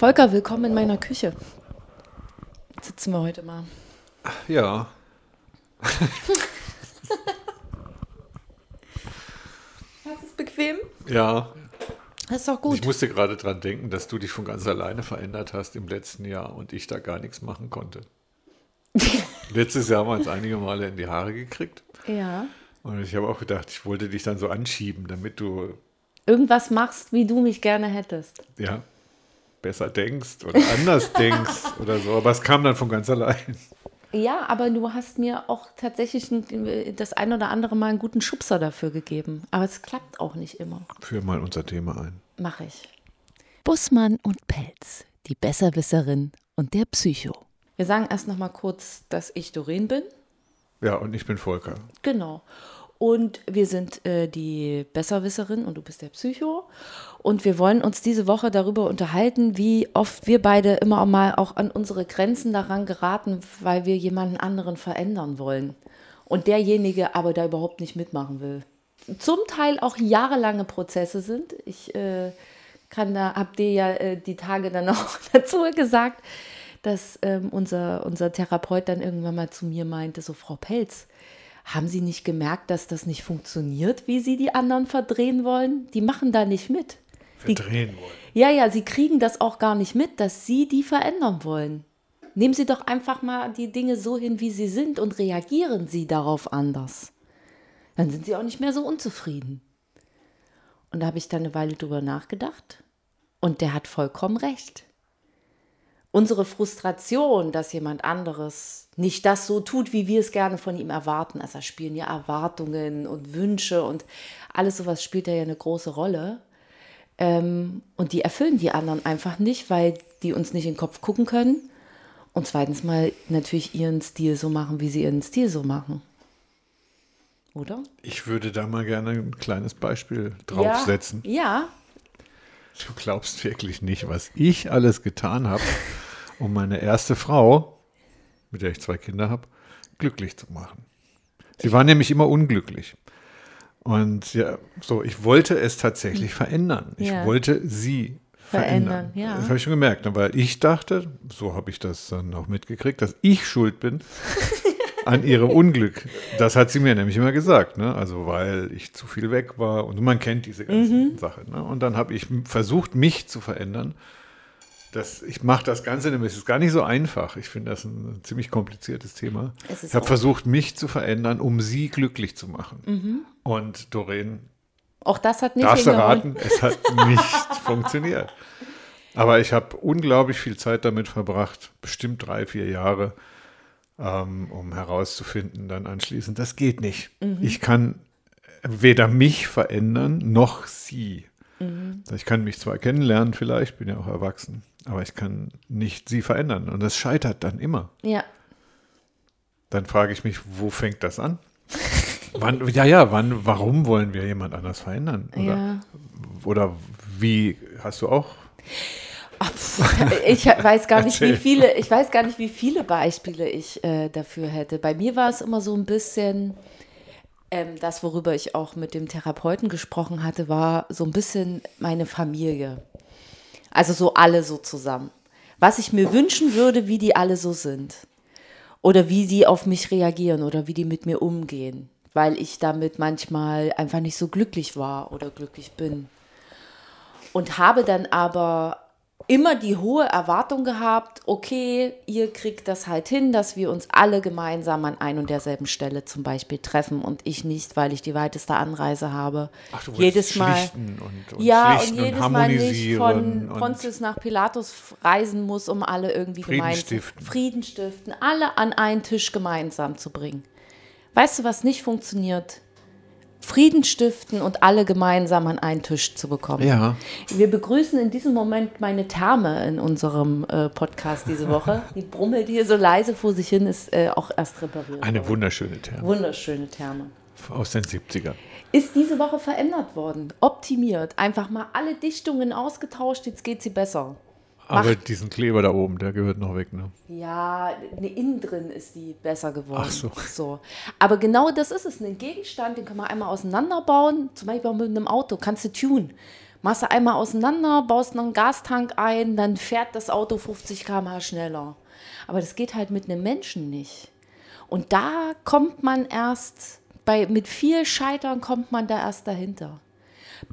Volker, willkommen in meiner Küche. Sitzen wir heute mal. Ja. Hast es bequem? Ja. Das ist doch gut. Ich musste gerade dran denken, dass du dich von ganz alleine verändert hast im letzten Jahr und ich da gar nichts machen konnte. Letztes Jahr haben wir uns einige Male in die Haare gekriegt. ja. Und ich habe auch gedacht, ich wollte dich dann so anschieben, damit du Irgendwas machst, wie du mich gerne hättest. ja besser denkst oder anders denkst oder so. Aber es kam dann von ganz allein. Ja, aber du hast mir auch tatsächlich das ein oder andere Mal einen guten Schubser dafür gegeben. Aber es klappt auch nicht immer. Führ mal unser Thema ein. Mache ich. Bussmann und Pelz, die Besserwisserin und der Psycho. Wir sagen erst noch mal kurz, dass ich Doreen bin. Ja, und ich bin Volker. Genau. Und wir sind äh, die Besserwisserin und du bist der Psycho. Und wir wollen uns diese Woche darüber unterhalten, wie oft wir beide immer mal auch an unsere Grenzen daran geraten, weil wir jemanden anderen verändern wollen. Und derjenige aber da überhaupt nicht mitmachen will. Zum Teil auch jahrelange Prozesse sind. Ich äh, kann da, hab dir ja äh, die Tage dann auch dazu gesagt, dass ähm, unser, unser Therapeut dann irgendwann mal zu mir meinte, so Frau Pelz, haben Sie nicht gemerkt, dass das nicht funktioniert, wie Sie die anderen verdrehen wollen? Die machen da nicht mit. Verdrehen wollen. ja, ja, Sie kriegen das auch gar nicht mit, dass Sie die verändern wollen. Nehmen Sie doch einfach mal die Dinge so hin, wie sie sind und reagieren Sie darauf anders. Dann sind Sie auch nicht mehr so unzufrieden. Und da habe ich dann eine Weile drüber nachgedacht. Und der hat vollkommen recht. Unsere Frustration, dass jemand anderes nicht das so tut, wie wir es gerne von ihm erwarten, also spielen ja Erwartungen und Wünsche und alles sowas spielt ja eine große Rolle. Ähm, und die erfüllen die anderen einfach nicht, weil die uns nicht in den Kopf gucken können. Und zweitens mal natürlich ihren Stil so machen, wie sie ihren Stil so machen. Oder? Ich würde da mal gerne ein kleines Beispiel draufsetzen. Ja. ja. Du glaubst wirklich nicht, was ich alles getan habe, um meine erste Frau, mit der ich zwei Kinder habe, glücklich zu machen. Sie war nämlich immer unglücklich. Und ja, so, ich wollte es tatsächlich verändern. Ich Ja. wollte sie Verändern, verändern. ja. Das habe ich schon gemerkt, ne, weil ich dachte, so habe ich das dann auch mitgekriegt, dass ich schuld bin an ihrem Unglück. Das hat sie mir nämlich immer gesagt, ne? Also weil ich zu viel weg war und man kennt diese ganzen Mhm. Sachen. Ne? Und dann habe ich versucht, mich zu verändern. Das, ich mache das Ganze nämlich, es ist gar nicht so einfach. Ich finde das ein ziemlich kompliziertes Thema. Ich habe versucht, mich zu verändern, um sie glücklich zu machen. Mhm. Und Doreen, Auch das hat nicht darfst du raten, es hat nicht funktioniert. Aber ich habe unglaublich viel Zeit damit verbracht, bestimmt drei, vier Jahre, ähm, um herauszufinden, dann anschließend, das geht nicht. Mhm. Ich kann weder mich verändern, noch sie. Mhm. Ich kann mich zwar kennenlernen vielleicht, bin ja auch erwachsen, aber ich kann nicht sie verändern. Und das scheitert dann immer. Ja. Dann frage ich mich, wo fängt das an? wann, ja, ja, wann, warum wollen wir jemand anders verändern? Oder, Ja. oder wie, hast du auch? Ich weiß gar nicht, wie viele, ich weiß gar nicht, wie viele Beispiele ich äh, dafür hätte. Bei mir war es immer so ein bisschen, ähm, das, worüber ich auch mit dem Therapeuten gesprochen hatte, war so ein bisschen meine Familie. Also so alle so zusammen. Was ich mir wünschen würde, wie die alle so sind. Oder wie die auf mich reagieren oder wie die mit mir umgehen. Weil ich damit manchmal einfach nicht so glücklich war oder glücklich bin und habe dann aber immer die hohe Erwartung gehabt, okay, ihr kriegt das halt hin, dass wir uns alle gemeinsam an ein und derselben Stelle zum Beispiel treffen und ich nicht, weil ich die weiteste Anreise habe. Ach, du jedes Mal. und- und ja, und und jedes Mal nicht von und- Pontius nach Pilatus reisen muss, um alle irgendwie Frieden gemeinsam stiften. Frieden stiften, alle an einen Tisch gemeinsam zu bringen. Weißt du, was nicht funktioniert? Frieden stiften und alle gemeinsam an einen Tisch zu bekommen. Ja. Wir begrüßen in diesem Moment meine Therme in unserem äh, Podcast diese Woche. Die brummelt hier so leise vor sich hin, ist äh, auch erst repariert. Eine worden. wunderschöne Therme Wunderschöne Therme. aus den 70ern. Ist diese Woche verändert worden, optimiert, einfach mal alle Dichtungen ausgetauscht, jetzt geht sie besser. Aber diesen Kleber da oben, der gehört noch weg, ne? Ja, ne, innen drin ist die besser geworden. Ach so. so. Aber genau das ist es. Ein Gegenstand, den kann man einmal auseinanderbauen, zum Beispiel auch mit einem Auto, kannst du tunen. Machst du einmal auseinander, baust einen Gastank ein, dann fährt das Auto 50 km/h schneller. Aber das geht halt mit einem Menschen nicht. Und da kommt man erst, bei, mit viel Scheitern kommt man da erst dahinter.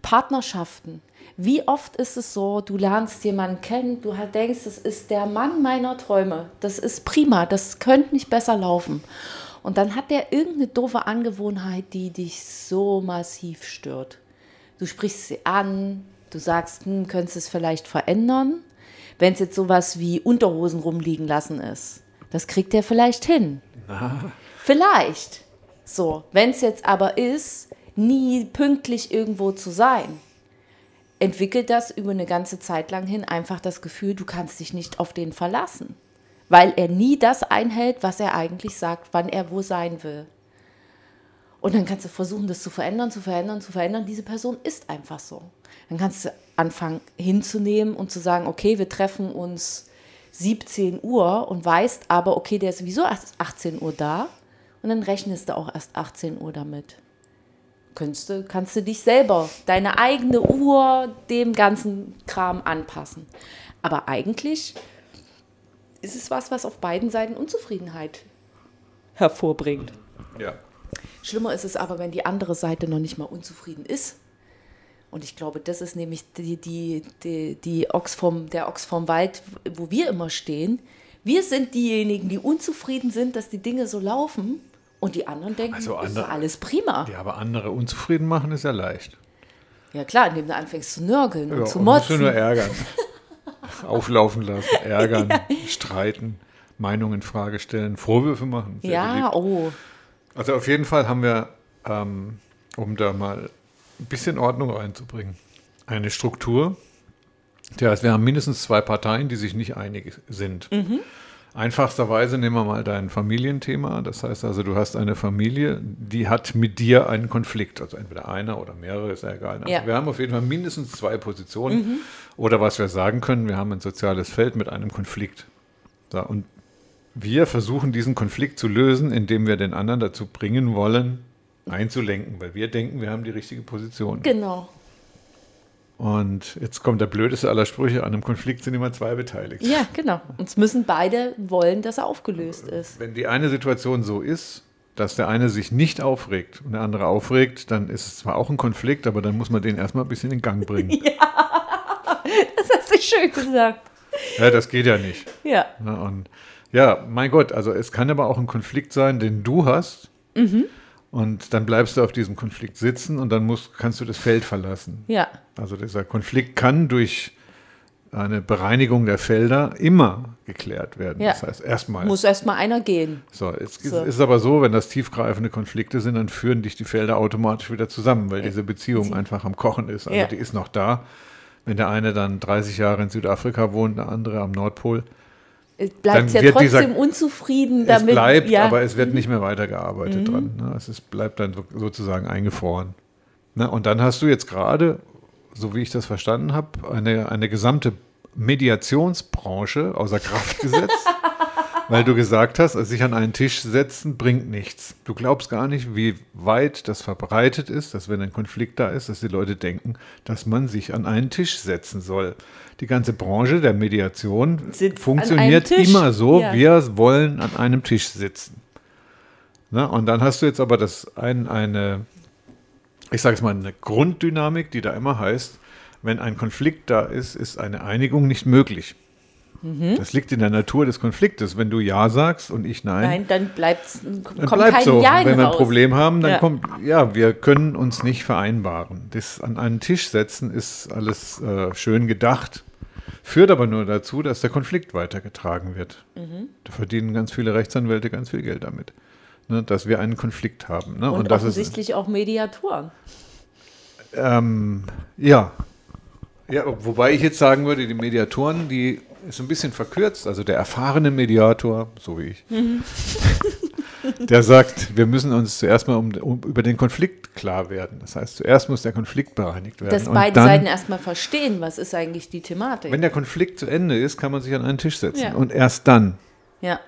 Partnerschaften. Wie oft ist es so, du lernst jemanden kennen, du denkst, das ist der Mann meiner Träume, das ist prima, das könnte nicht besser laufen. Und dann hat der irgendeine doofe Angewohnheit, die dich so massiv stört. Du sprichst sie an, du sagst, hm, könntest es vielleicht verändern. Wenn es jetzt sowas wie Unterhosen rumliegen lassen ist, das kriegt er vielleicht hin. Na. Vielleicht. So, wenn es jetzt aber ist, nie pünktlich irgendwo zu sein, entwickelt das über eine ganze Zeit lang hin einfach das Gefühl, du kannst dich nicht auf den verlassen, weil er nie das einhält, was er eigentlich sagt, wann er wo sein will. Und dann kannst du versuchen, das zu verändern, zu verändern, zu verändern. Diese Person ist einfach so. Dann kannst du anfangen hinzunehmen und zu sagen, okay, wir treffen uns 17 Uhr und weißt aber, okay, der ist sowieso erst 18 Uhr da. Und dann rechnest du auch erst 18 Uhr damit. Kannst du, kannst du dich selber, deine eigene Uhr, dem ganzen Kram anpassen. Aber eigentlich ist es was, was auf beiden Seiten Unzufriedenheit hervorbringt. Ja. Schlimmer ist es aber, wenn die andere Seite noch nicht mal unzufrieden ist. Und ich glaube, das ist nämlich die, die, die, die Ochs vom, der Ochs vom Wald, wo wir immer stehen. Wir sind diejenigen, die unzufrieden sind, dass die Dinge so laufen. Und die anderen denken, Also ist andere- doch alles prima. Ja, aber andere unzufrieden machen ist ja leicht. Ja klar, indem du anfängst zu nörgeln Ja, und zu und motzen. nur ärgern. Auflaufen lassen, ärgern, streiten, Meinungen in Frage stellen, Vorwürfe machen. Ja, beliebt. oh. Also auf jeden Fall haben wir, ähm, um da mal ein bisschen Ordnung reinzubringen, eine Struktur. Ja, also wir haben mindestens zwei Parteien, die sich nicht einig sind. Einfachsterweise nehmen wir mal dein Familienthema. Das heißt also, du hast eine Familie, die hat mit dir einen Konflikt. Also entweder einer oder mehrere, ist ja egal. Also Ja. Wir haben auf jeden Fall mindestens zwei Positionen. Oder was wir sagen können, wir haben ein soziales Feld mit einem Konflikt. So, und wir versuchen diesen Konflikt zu lösen, indem wir den anderen dazu bringen wollen, einzulenken, weil wir denken, wir haben die richtige Position. Genau. Und jetzt kommt der blödeste aller Sprüche, an einem Konflikt sind immer zwei beteiligt. Ja, genau. Und es müssen beide wollen, dass er aufgelöst ist. Wenn die eine Situation so ist, dass der eine sich nicht aufregt und der andere aufregt, dann ist es zwar auch ein Konflikt, aber dann muss man den erstmal ein bisschen in Gang bringen. Das hast du schön gesagt. ja, das geht ja nicht. Ja. Ja, und ja, mein Gott, also es kann aber auch ein Konflikt sein, den du hast. Und dann bleibst du auf diesem Konflikt sitzen und dann musst, kannst du das Feld verlassen. Ja. Also dieser Konflikt kann durch eine Bereinigung der Felder immer geklärt werden. Ja. Das heißt, erstmal. Muss erst mal einer gehen. So, es So. ist aber so, wenn das tiefgreifende Konflikte sind, dann führen dich die Felder automatisch wieder zusammen, weil diese Beziehung einfach am Kochen ist. Also Ja. die ist noch da. Wenn der eine dann 30 Jahre in Südafrika wohnt, der andere am Nordpol. Es bleibt ja trotzdem dieser- unzufrieden Es damit. bleibt, ja. Mhm. aber es wird nicht mehr weitergearbeitet dran. Ne? Es ist, bleibt dann so- sozusagen eingefroren. Ne? Und dann hast du jetzt gerade, so wie ich das verstanden habe, eine, eine gesamte Mediationsbranche außer Kraft gesetzt, weil du gesagt hast, sich an einen Tisch setzen bringt nichts. Du glaubst gar nicht, wie weit das verbreitet ist, dass wenn ein Konflikt da ist, dass die Leute denken, dass man sich an einen Tisch setzen soll. Die ganze Branche der Mediation Sitzt an funktioniert immer so, Ja. wir wollen an einem Tisch sitzen. Ne? Und dann hast du jetzt aber das ein, eine, ich sage es mal, eine Grunddynamik, die da immer heißt, wenn ein Konflikt da ist, ist eine Einigung nicht möglich. Mhm. Das liegt in der Natur des Konfliktes. Wenn du Ja sagst und ich Nein, Nein, dann bleibt's, dann kommt bleibt kein so. Ja Und wenn wir ein raus. Problem haben, dann Ja. kommt, ja, wir können uns nicht vereinbaren. Das an einen Tisch setzen ist alles äh, schön gedacht, führt aber nur dazu, dass der Konflikt weitergetragen wird. Mhm. Da verdienen ganz viele Rechtsanwälte ganz viel Geld damit, ne, dass wir einen Konflikt haben. Ne? Und, das ist, offensichtlich auch Mediatoren. ähm, ja. Ja, wobei ich jetzt sagen würde, die Mediatoren, die ist ein bisschen verkürzt. Also der erfahrene Mediator, so wie ich, der sagt, wir müssen uns zuerst mal um, um, über den Konflikt klar werden. Das heißt, zuerst muss der Konflikt bereinigt werden. Dass beide dann, Seiten erstmal verstehen, was ist eigentlich die Thematik. wenn der Konflikt zu Ende ist, kann man sich an einen Tisch setzen. Ja. Und erst dann. ja.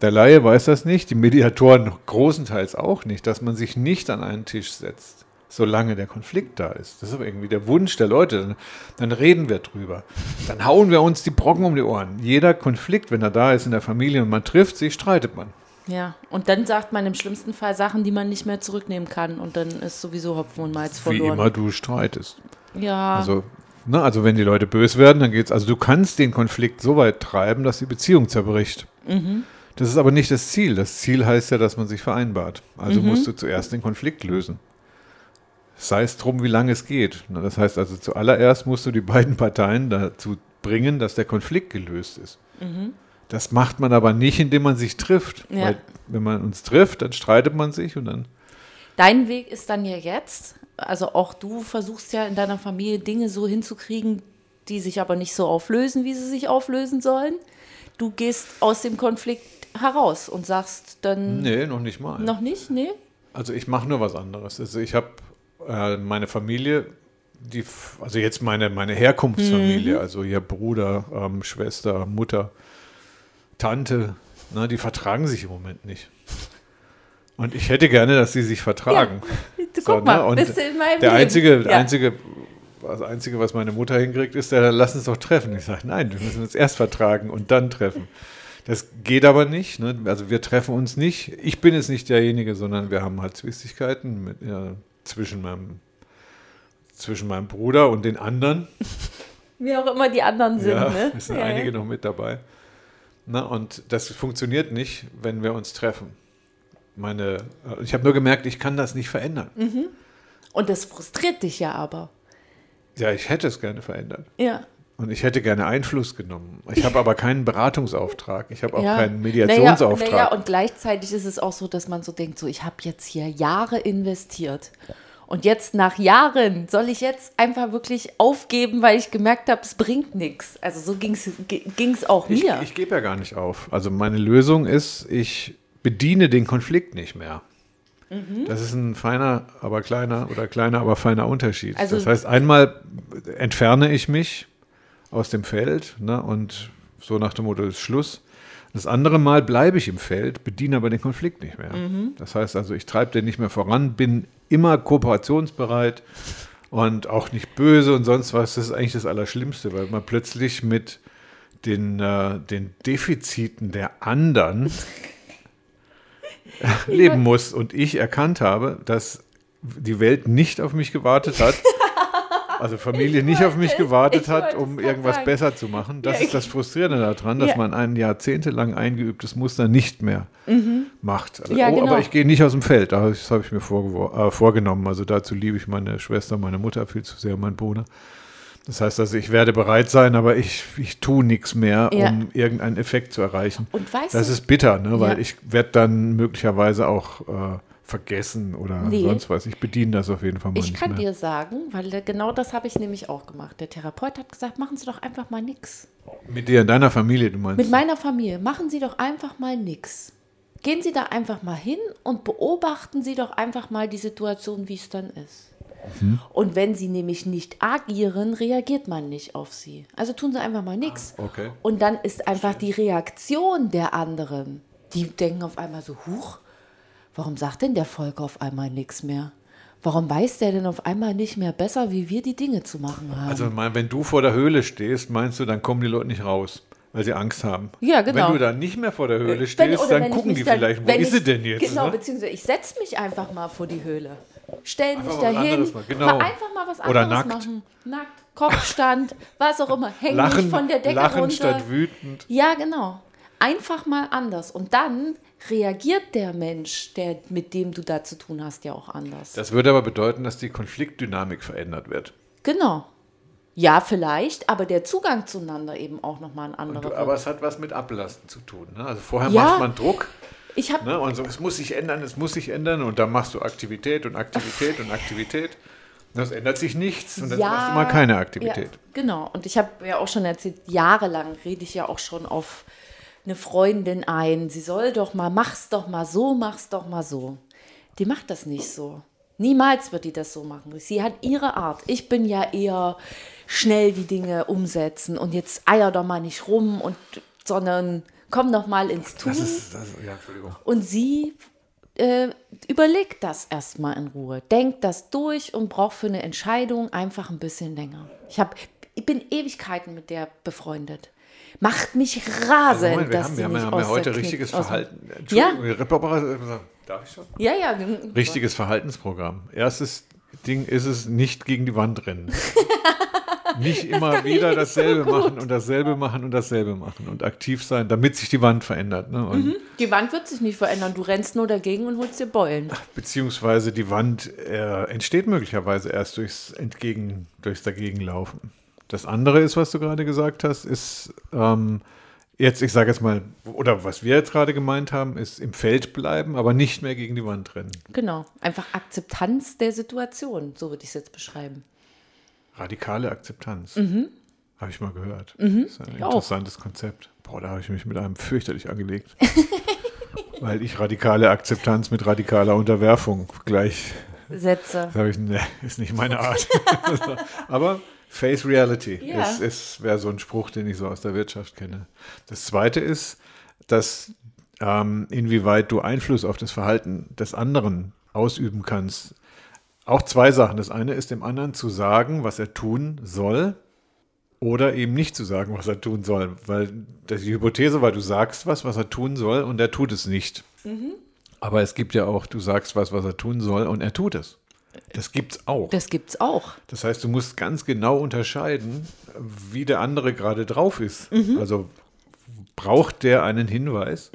Der Laie weiß das nicht, die Mediatoren großenteils auch nicht, dass man sich nicht an einen Tisch setzt, solange der Konflikt da ist. Das ist aber irgendwie der Wunsch der Leute. Dann, dann reden wir drüber. Dann hauen wir uns die Brocken um die Ohren. Jeder Konflikt, wenn er da ist in der Familie und man trifft sich, streitet man. Ja, und dann sagt man im schlimmsten Fall Sachen, die man nicht mehr zurücknehmen kann. Und dann ist sowieso Hopfen und Malz Wie verloren. immer du streitest. Ja, Also, ne, also wenn die Leute böse werden, dann geht's. Also du kannst den Konflikt so weit treiben, dass die Beziehung zerbricht. Mhm. Das ist aber nicht das Ziel. Das Ziel heißt ja, dass man sich vereinbart. Also Mhm. musst du zuerst den Konflikt lösen. Sei es drum, wie lange es geht. Das heißt also, zuallererst musst du die beiden Parteien dazu bringen, dass der Konflikt gelöst ist. Das macht man aber nicht, indem man sich trifft. Mhm. Ja. Weil wenn man uns trifft, dann streitet man sich und dann dein Weg ist dann ja jetzt, also auch du versuchst ja in deiner Familie Dinge so hinzukriegen, die sich aber nicht so auflösen, wie sie sich auflösen sollen. Du gehst aus dem Konflikt heraus und sagst dann Nee, noch nicht mal. noch nicht, nee? Also ich mache nur was anderes. Also ich habe äh, meine Familie, die, also jetzt meine, meine Herkunftsfamilie, also ihr Bruder, ähm, Schwester, Mutter, Tante, ne, die vertragen sich im Moment nicht. Und ich hätte gerne, dass sie sich vertragen. Du, So, guck mal, ne, und bist du in meinem der Leben. einzige, ja. einzige, das Einzige, was meine Mutter hinkriegt, ist, der, lass uns doch treffen. Ich sage, nein, wir müssen uns erst vertragen und dann treffen. Das geht aber nicht. Ne? Also wir treffen uns nicht. Ich bin jetzt nicht derjenige, sondern wir haben halt Zwistigkeiten mit, ja, zwischen, meinem, zwischen meinem Bruder und den anderen. Wie auch immer die anderen sind, ja, ne? es sind Ja, einige ja. noch mit dabei. Na, und das funktioniert nicht, wenn wir uns treffen. Meine, äh, ich habe nur gemerkt, ich kann das nicht verändern. Mhm. Und das frustriert dich ja aber. Ja, ich hätte es gerne verändert. Ja. Und ich hätte gerne Einfluss genommen. Ich habe aber keinen Beratungsauftrag. Ich habe auch ja. keinen Mediationsauftrag. Naja, naja, und gleichzeitig ist es auch so, dass man so denkt, so ich habe jetzt hier Jahre investiert. Und jetzt nach Jahren soll ich jetzt einfach wirklich aufgeben, weil ich gemerkt habe, es bringt nichts. Also so ging es auch ich mir. ich gebe ja gar nicht auf. Also meine Lösung ist, ich bediene den Konflikt nicht mehr. Mhm. Das ist ein feiner, aber kleiner oder kleiner, aber feiner Unterschied. Also- das heißt, einmal entferne ich mich aus dem Feld ne, und so nach dem Motto ist Schluss. Das andere Mal bleibe ich im Feld, bediene aber den Konflikt nicht mehr. Mhm. Das heißt also, ich treibe den nicht mehr voran, bin immer kooperationsbereit und auch nicht böse und sonst was. Das ist eigentlich das Allerschlimmste, weil man plötzlich mit den, äh, den Defiziten der anderen leben muss und ich erkannt habe, dass die Welt nicht auf mich gewartet hat, also Familie nicht auf mich wollte gewartet hat, wollte um irgendwas sagen. besser zu machen. Das Ja, ist das Frustrierende daran, dass Ja. man ein jahrzehntelang eingeübtes Muster nicht mehr macht. Also, Mhm. Ja, oh, genau. Aber ich gehe nicht aus dem Feld, das habe ich mir äh, vorgenommen. Also dazu liebe ich meine Schwester, meine Mutter viel zu sehr, mein Bruder. Das heißt also, ich werde bereit sein, aber ich, ich tue nichts mehr, Ja. um irgendeinen Effekt zu erreichen. Und weißt Das du- ist bitter, ne? weil Ja. ich werde dann möglicherweise auch äh, vergessen oder Nee. sonst was. Ich bediene das auf jeden Fall mal Ich kann mehr. dir sagen, weil genau das habe ich nämlich auch gemacht. Der Therapeut hat gesagt, machen Sie doch einfach mal nichts. Mit dir in deiner Familie, du meinst? Mit meiner Familie, machen Sie doch einfach mal nichts. Gehen Sie da einfach mal hin und beobachten Sie doch einfach mal die Situation, wie es dann ist. Mhm. Und wenn Sie nämlich nicht agieren, reagiert man nicht auf Sie. Also tun Sie einfach mal nichts. okay. Und dann ist einfach die Reaktion der anderen, die denken auf einmal so, huch, warum sagt denn der Volk auf einmal nichts mehr? Warum weiß der denn auf einmal nicht mehr besser, wie wir die Dinge zu machen haben? Also wenn du vor der Höhle stehst, meinst du, dann kommen die Leute nicht raus, weil sie Angst haben. Ja, genau. Wenn du dann nicht mehr vor der Höhle Wenn- stehst, dann wenn ich gucken die dann- vielleicht, wo ist ich, sie denn jetzt? Genau, ne? beziehungsweise ich setze mich einfach mal vor die Höhle. Stell mich dahin, anderes mal, genau. mal einfach mal was anderes Oder nackt. machen. Nackt, Kopfstand, was auch immer. Häng Lachen, mich von der Decke lachen runter. statt wütend. Ja, genau. Einfach mal anders. Und dann reagiert der Mensch, der, mit dem du da zu tun hast, ja auch anders. Das würde aber bedeuten, dass die Konfliktdynamik verändert wird. Genau. Ja, vielleicht, aber der Zugang zueinander eben auch nochmal ein anderer. Wird. aber es hat was mit Ablasten zu tun. Ne? Also vorher Ja. macht man Druck ich habe ne? und so, es muss sich ändern, es muss sich ändern und dann machst du Aktivität und Aktivität und Aktivität. Das ändert sich nichts und dann machst du mal keine Aktivität. Ja, genau. Und ich habe ja auch schon erzählt, jahrelang rede ich ja auch schon auf eine Freundin ein. Sie soll doch mal, mach's doch mal so, mach's doch mal so. Die macht das nicht so. Niemals wird die das so machen. Sie hat ihre Art. Ich bin ja eher schnell die Dinge umsetzen und jetzt eier doch mal nicht rum und sondern komm doch mal ins Tun. Das ist, das, ja. Und sie äh, überleg das erstmal in Ruhe. Denk das durch und brauch für eine Entscheidung einfach ein bisschen länger. Ich, hab, ich bin Ewigkeiten mit der befreundet. Macht mich rasend, Moment, wir dass haben, sie wir haben, nicht wir haben ja aus heute der Knick- richtiges Verhalten. Ja. Entschuldigung, darf ich schon? Ja, ja. Richtiges Verhaltensprogramm. Erstes Ding ist es, nicht gegen die Wand rennen. nicht immer wieder dasselbe machen und dasselbe machen und dasselbe machen und aktiv sein, damit sich die Wand verändert. Ne? Und Die Wand wird sich nicht verändern. Du rennst nur dagegen und holst dir Beulen. Beziehungsweise die Wand äh, entsteht möglicherweise erst durchs Entgegen, durchs Dagegenlaufen. Das andere ist, was du gerade gesagt hast, ist ähm, jetzt, ich sage jetzt mal, oder was wir jetzt gerade gemeint haben, ist im Feld bleiben, aber nicht mehr gegen die Wand rennen. Genau. Einfach Akzeptanz der Situation. So würde ich es jetzt beschreiben. Radikale Akzeptanz. Habe ich mal gehört. Mhm. Das ist ein Ich auch. interessantes Konzept. Boah, da habe ich mich mit einem fürchterlich angelegt. Weil ich radikale Akzeptanz mit radikaler Unterwerfung gleich Sätze. Da habe ich, ne, ist nicht meine Art. Aber Face Reality Ja. ist, ist, wäre so ein Spruch, den ich so aus der Wirtschaft kenne. Das zweite ist, dass ähm, inwieweit du Einfluss auf das Verhalten des anderen ausüben kannst. Auch zwei Sachen. Das eine ist, dem anderen zu sagen, was er tun soll, oder eben nicht zu sagen, was er tun soll. Weil die Hypothese war, du sagst was, was er tun soll, und er tut es nicht. Aber es gibt ja auch, du sagst was, was er tun soll, und er tut es. Das gibt's auch. Das gibt's auch. Das heißt, du musst ganz genau unterscheiden, wie der andere gerade drauf ist. Mhm. Also braucht der einen Hinweis?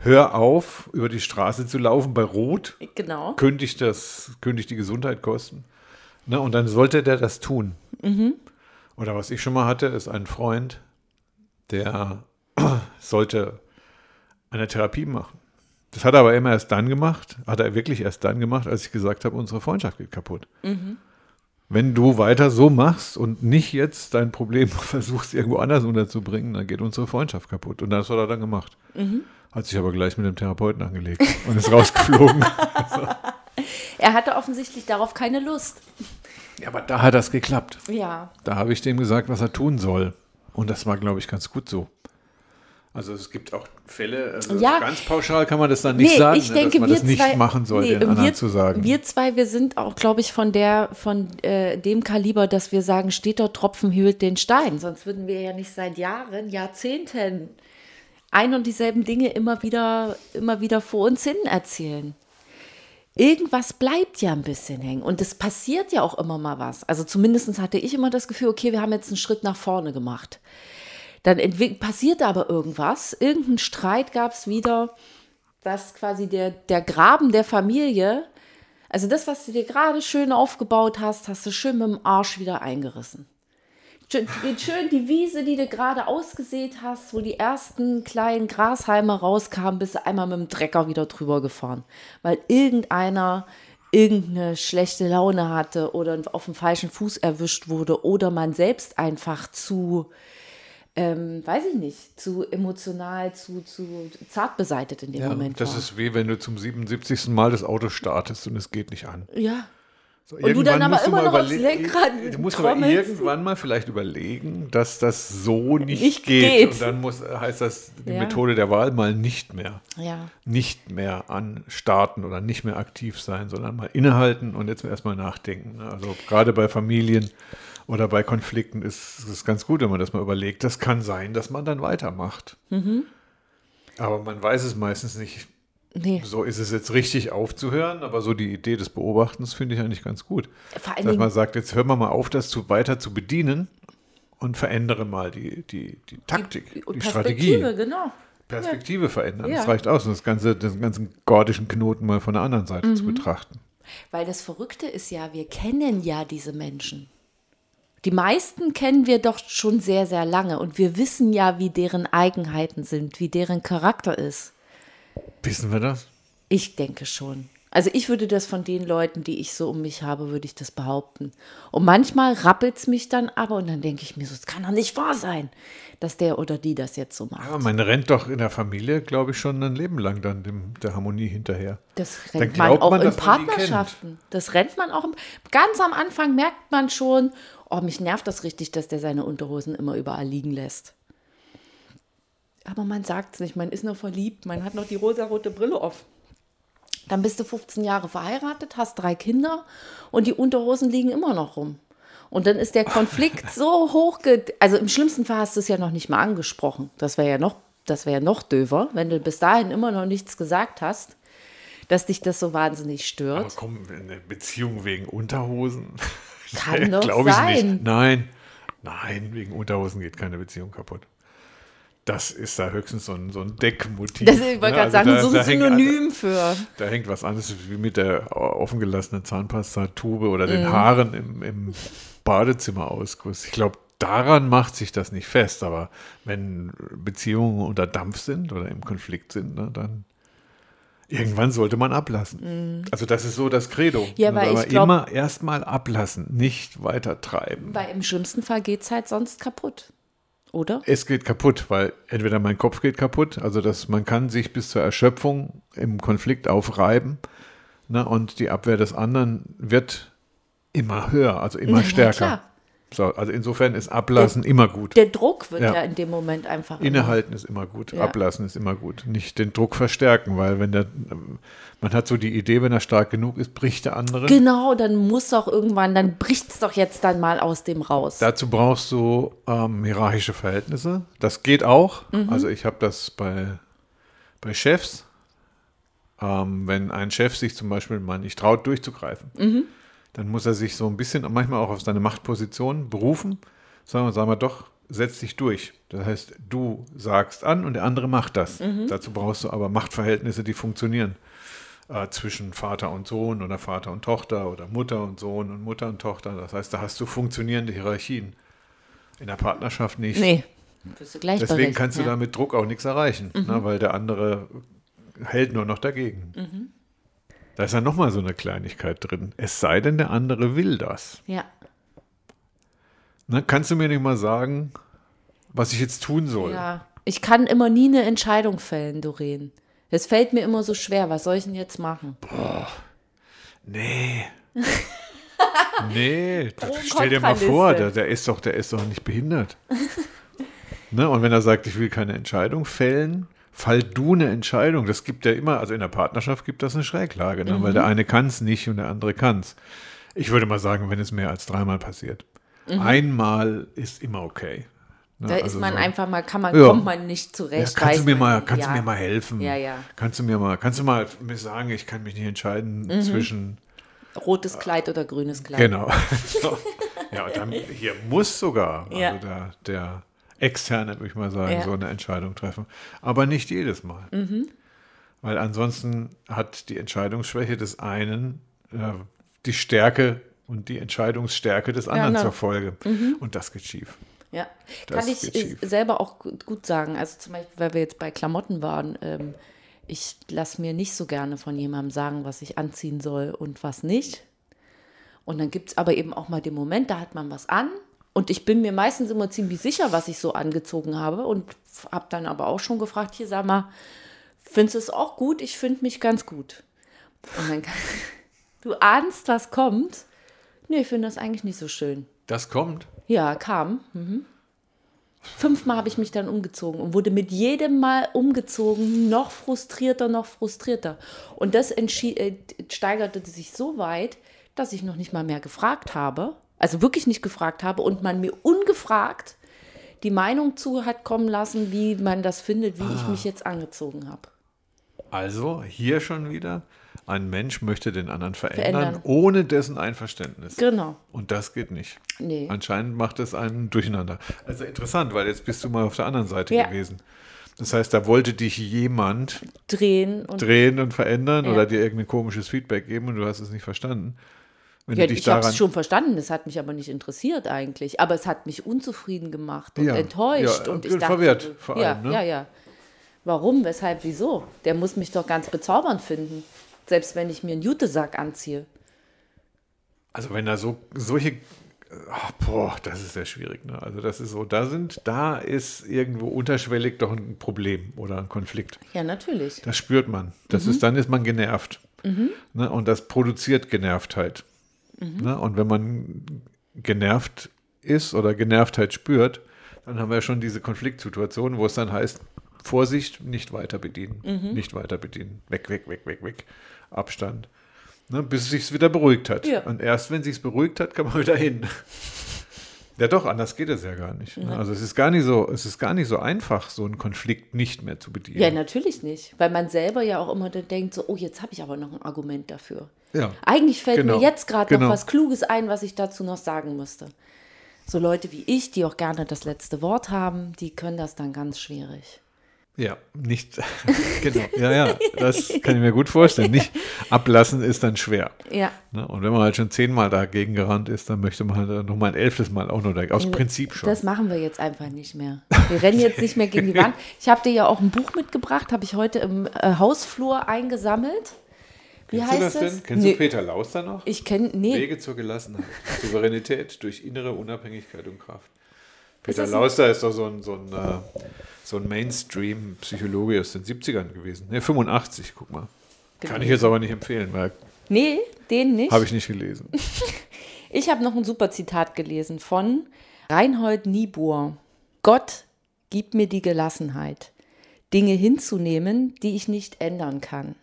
Hör auf, über die Straße zu laufen bei Rot. Genau. Könnte ich das, könnte ich die Gesundheit kosten? Ne, und dann sollte der das tun. Mhm. Oder was ich schon mal hatte, ist ein Freund, der sollte eine Therapie machen. Das hat er aber immer erst dann gemacht, hat er wirklich erst dann gemacht, als ich gesagt habe, unsere Freundschaft geht kaputt. Wenn du weiter so machst und nicht jetzt dein Problem versuchst, irgendwo anders unterzubringen, dann geht unsere Freundschaft kaputt. Und das hat er dann gemacht. Hat sich aber gleich mit dem Therapeuten angelegt und ist rausgeflogen. Er hatte offensichtlich darauf keine Lust. ja, aber da hat das geklappt. Ja. Da habe ich dem gesagt, was er tun soll. Und das war, glaube ich, ganz gut so. Also es gibt auch Fälle, also Ja. ganz pauschal kann man das dann nicht nee, sagen, ich ne, denke, dass man wir das nicht zwei, machen soll, nee, den anderen wir, zu sagen. Wir zwei, wir sind auch, glaube ich, von der, von äh, dem Kaliber, dass wir sagen, steht dort Tropfen höhlt den Stein. Sonst würden wir ja nicht seit Jahren, Jahrzehnten ein und dieselben Dinge immer wieder, immer wieder vor uns hin erzählen. Irgendwas bleibt ja ein bisschen hängen. Und es passiert ja auch immer mal was. Also zumindest hatte ich immer das Gefühl, okay, wir haben jetzt einen Schritt nach vorne gemacht. Dann passiert aber irgendwas. Irgendein Streit gab es wieder, dass quasi der, der Graben der Familie, also das, was du dir gerade schön aufgebaut hast, hast du schön mit dem Arsch wieder eingerissen. Schön, die Wiese, die du gerade ausgesät hast, wo die ersten kleinen Grashalme rauskamen, bist du einmal mit dem Trecker wieder drüber gefahren. Weil irgendeiner irgendeine schlechte Laune hatte oder auf dem falschen Fuß erwischt wurde oder man selbst einfach zu, ähm, weiß ich nicht, zu emotional, zu, zu zart beseitet in dem ja, Moment das war. ist wie wenn du zum 77. Mal das Auto startest und es geht nicht an. ja, So, Und du dann aber immer noch aufs Lenkrad Du musst aber trommelst. irgendwann mal vielleicht überlegen, dass das so nicht, Nicht geht. geht. Und dann muss, heißt das die Ja. Methode der Wahl mal nicht mehr. ja. Nicht mehr anstarten oder nicht mehr aktiv sein, sondern mal innehalten und jetzt erstmal nachdenken. Also gerade bei Familien oder bei Konflikten ist es ganz gut, wenn man das mal überlegt. Das kann sein, dass man dann weitermacht. Mhm. Aber man weiß es meistens nicht. Nee. So ist es jetzt richtig aufzuhören, aber so die Idee des Beobachtens finde ich eigentlich ganz gut. Vor allen Dass man sagt, jetzt hören wir mal auf, das zu, weiter zu bedienen und verändere mal die, die, die Taktik, die, und Strategie. Perspektive, genau. Perspektive verändern. Ja. Das reicht aus, um das ganze, den ganzen gordischen Knoten mal von der anderen Seite Mhm. zu betrachten. Weil das Verrückte ist ja, wir kennen ja diese Menschen. Die meisten kennen wir doch schon sehr, sehr lange und wir wissen ja, wie deren Eigenheiten sind, wie deren Charakter ist. Wissen wir das? Ich denke schon. Also ich würde das von den Leuten, die ich so um mich habe, würde ich das behaupten. Und manchmal rappelt es mich dann aber und dann denke ich mir so, es kann doch nicht wahr sein, dass der oder die das jetzt so macht. Ja, man rennt doch in der Familie, glaube ich, schon ein Leben lang dann dem, der Harmonie hinterher. Das rennt man auch man, in. Partnerschaften. Das rennt man auch. Im, ganz am Anfang merkt man schon, oh, mich nervt das richtig, dass der seine Unterhosen immer überall liegen lässt. Aber man sagt es nicht, man ist nur verliebt, man hat noch die rosarote Brille auf. Dann bist du 15 Jahre verheiratet, hast drei Kinder und die Unterhosen liegen immer noch rum. Und dann ist der Konflikt so hoch, also im schlimmsten Fall hast du es ja noch nicht mal angesprochen. Das wäre ja noch, das wäre ja noch döver, wenn du bis dahin immer noch nichts gesagt hast, dass dich das so wahnsinnig stört. Aber komm, eine Beziehung wegen Unterhosen? Kann doch Glaube ich sein. nicht. Nein, nein, wegen Unterhosen geht keine Beziehung kaputt. Das ist da höchstens so ein, so ein Deckmotiv. Das, ich wollte ne? gerade Also sagen, so ein hängt- Synonym für. Da hängt was anderes wie mit der offengelassenen Zahnpastatube oder Mhm. den Haaren im, im Badezimmerausguss. Ich glaube, daran macht sich das nicht fest. Aber wenn Beziehungen unter Dampf sind oder im Konflikt sind, ne, dann irgendwann sollte man ablassen. Also das ist so das Credo. Mhm. Ja, aber ich glaub- immer erstmal ablassen, nicht weiter treiben. Weil im schlimmsten Fall geht es halt sonst kaputt. Oder? Es geht kaputt, weil entweder mein Kopf geht kaputt, also dass man kann sich bis zur Erschöpfung im Konflikt aufreiben ne, und die Abwehr des anderen wird immer höher, also immer ja, stärker. So, also insofern ist Ablassen immer gut. Der Druck wird ja, Ja. in dem Moment einfach. Innehalten ist immer gut, Ja. ablassen ist immer gut. Nicht den Druck verstärken, weil wenn der, man hat so die Idee, wenn er stark genug ist, bricht der andere. Genau, dann muss doch irgendwann, dann bricht es doch jetzt dann mal aus dem raus. Dazu brauchst du ähm, hierarchische Verhältnisse. Das geht auch. Also ich habe das bei, bei Chefs. Ähm, wenn ein Chef sich zum Beispiel mal nicht traut, durchzugreifen, dann muss er sich so ein bisschen, manchmal auch auf seine Machtposition berufen. Sagen wir, sagen wir doch, setz dich durch. Das heißt, du sagst an und der andere macht das. Dazu brauchst du aber Machtverhältnisse, die funktionieren. Äh, zwischen Vater und Sohn oder Vater und Tochter oder Mutter und Sohn und Mutter und Tochter. Das heißt, da hast du funktionierende Hierarchien. In der Partnerschaft nicht. nee. Bist du gleich Deswegen kannst du da mit Druck auch nichts erreichen, Mhm. ne, weil der andere hält nur noch dagegen. Mhm. Da ist ja nochmal so eine Kleinigkeit drin. Es sei denn, der andere will das. Ja. Ne, kannst du mir nicht mal sagen, was ich jetzt tun soll? ja. Ich kann immer nie eine Entscheidung fällen, Doreen. Es fällt mir immer so schwer. Was soll ich denn jetzt machen? Nee. nee, Pro- und stell dir mal vor, der, der, ist doch, der ist doch nicht behindert. ne? Und wenn er sagt, ich will keine Entscheidung fällen, fall du eine Entscheidung. Das gibt ja immer, also in der Partnerschaft gibt das eine Schräglage, ne? Mhm. weil der eine kann es nicht und der andere kann es. Ich würde mal sagen, wenn es mehr als dreimal passiert. Einmal ist immer okay. Ne? Mhm. Da ist Also man so- einfach mal, kann man, Ja. kommt man nicht ja, zurecht. kannst weiß du mir mal, kannst ja. du mir mal helfen? Ja, ja. Kannst du mir mal, kannst du mal mir sagen, ich kann mich nicht entscheiden Mhm. zwischen Rotes Kleid oder grünes Kleid. Genau. So. Ja, und dann hier muss sogar Ja. also der, der Externe, würde ich mal sagen, Ja. so eine Entscheidung treffen. Aber nicht jedes Mal. Mhm. Weil ansonsten hat die Entscheidungsschwäche des einen äh, die Stärke und die Entscheidungsstärke des anderen genau. zur Folge. Und das geht schief. Ja, Das kann ich äh, selber auch gut, gut sagen. Also zum Beispiel, weil wir jetzt bei Klamotten waren, ähm, ich lasse mir nicht so gerne von jemandem sagen, was ich anziehen soll und was nicht. Und dann gibt es aber eben auch mal den Moment, da hat man was an. Und ich bin mir meistens immer ziemlich sicher, was ich so angezogen habe. Und habe dann aber auch schon gefragt, hier sag mal, findest du es auch gut? Ich finde mich ganz gut. Und dann du ahnst, was kommt. Nee, ich finde das eigentlich nicht so schön. Das kommt. Ja, kam. Mhm. Fünfmal habe ich mich dann umgezogen und wurde mit jedem Mal umgezogen noch frustrierter, noch frustrierter. Und das äh, steigerte sich so weit, dass ich noch nicht mal mehr gefragt habe, also wirklich nicht gefragt habe und man mir ungefragt die Meinung zu hat kommen lassen, wie man das findet, wie ich mich jetzt angezogen habe. Also hier schon wieder, ein Mensch möchte den anderen verändern, Verändern. ohne dessen Einverständnis. Genau. Und das geht nicht. Nee. Anscheinend macht es einen durcheinander. Also interessant, weil jetzt bist du mal auf der anderen Seite Ja. gewesen. Das heißt, da wollte dich jemand Drehen und drehen und verändern Ja. oder dir irgendein komisches Feedback geben und du hast es nicht verstanden. Ja, ich habe es schon verstanden, es hat mich aber nicht interessiert eigentlich. Aber es hat mich unzufrieden gemacht und Ja, enttäuscht. ja, und ich und dachte, verwirrt vor ja, allem, ne? ja, ja. Warum, weshalb, wieso? Der muss mich doch ganz bezaubernd finden. Selbst wenn ich mir einen Jutesack anziehe. Also wenn da so solche, ach, boah, das ist sehr schwierig. Ne? Also das ist so, da sind, da ist irgendwo unterschwellig doch ein Problem oder ein Konflikt. Ja, natürlich. Das spürt man. Das Mhm. ist, dann ist man genervt. Ne? Und das produziert Genervtheit. Mhm. Ne? Und wenn man genervt ist oder Genervtheit spürt, dann haben wir schon diese Konfliktsituation, wo es dann heißt, Vorsicht, nicht weiter bedienen. Mhm. Nicht weiter bedienen. Weg, weg, weg, weg, weg. Abstand. Ne, bis es sich wieder beruhigt hat. Ja. Und erst wenn sich beruhigt hat, kann man wieder hin. Ja doch, anders geht es ja gar nicht. Ne? Also es ist gar nicht so, es ist gar nicht so einfach, so einen Konflikt nicht mehr zu bedienen. Ja, natürlich nicht. Weil man selber ja auch immer dann denkt, so, oh, jetzt habe ich aber noch ein Argument dafür. Ja. Eigentlich fällt Genau. mir jetzt gerade Genau. noch was Kluges ein, was ich dazu noch sagen müsste. So Leute wie ich, die auch gerne das letzte Wort haben, die können das dann ganz schwierig. Ja, nicht, genau, ja, ja, das kann ich mir gut vorstellen. Nicht ablassen ist dann schwer. Ja. Ne? Und wenn man halt schon zehnmal dagegen gerannt ist, dann möchte man halt noch mal ein elftes Mal auch nur dagegen. Aus Prinzip schon. Das machen wir jetzt einfach nicht mehr. Wir rennen jetzt nicht mehr gegen die Wand. Ich habe dir ja auch ein Buch mitgebracht, habe ich heute im äh, Hausflur eingesammelt. Wie Kennst du heißt das es? denn? Kennst Nee, du Peter Lauster noch? Ich kenne, nee, Wege zur Gelassenheit, Souveränität durch innere Unabhängigkeit und Kraft. Peter ein- Lauster ist doch so ein, so ein, äh, so ein Mainstream-Psychologe aus den 70ern gewesen. Ne, 85, guck mal. Kann ich jetzt aber nicht empfehlen, weil nee, den nicht. habe ich nicht gelesen. Ich habe noch ein super Zitat gelesen von Reinhold Niebuhr. Gott, gib mir die Gelassenheit, Dinge hinzunehmen, die ich nicht ändern kann.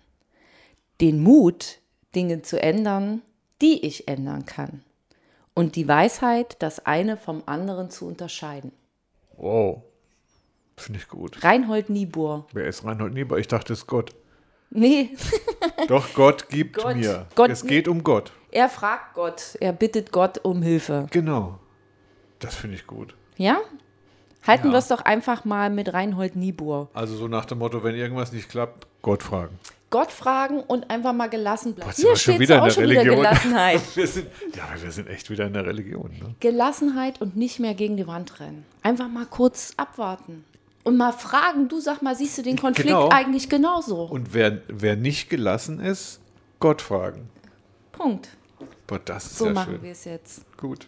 Den Mut, Dinge zu ändern, die ich ändern kann. Und die Weisheit, das eine vom anderen zu unterscheiden. Wow. Finde ich gut. Reinhold Niebuhr. Wer ist Reinhold Niebuhr? Ich dachte, es ist Gott. Nee, Doch, Gott gibt Gott. mir. Gott es geht um Gott. er fragt Gott, er bittet Gott um Hilfe. Genau. Das finde ich gut. Ja? Halten Ja. wir es doch einfach mal mit Reinhold Niebuhr. Also so nach dem Motto, wenn irgendwas nicht klappt, Gott fragen. Gott fragen und einfach mal gelassen bleiben. Boah, schon steht's wieder in auch der schon wieder Religion. Gelassenheit. Wir sind, ja, aber wir sind echt wieder in der Religion. Ne? Gelassenheit und nicht mehr gegen die Wand rennen. Einfach mal kurz abwarten. Und mal fragen, du sag mal, siehst du den Konflikt Genau. eigentlich genauso? Und wer, wer nicht gelassen ist, Gott fragen. Punkt. Boah, das ist So ja machen wir es jetzt. Gut.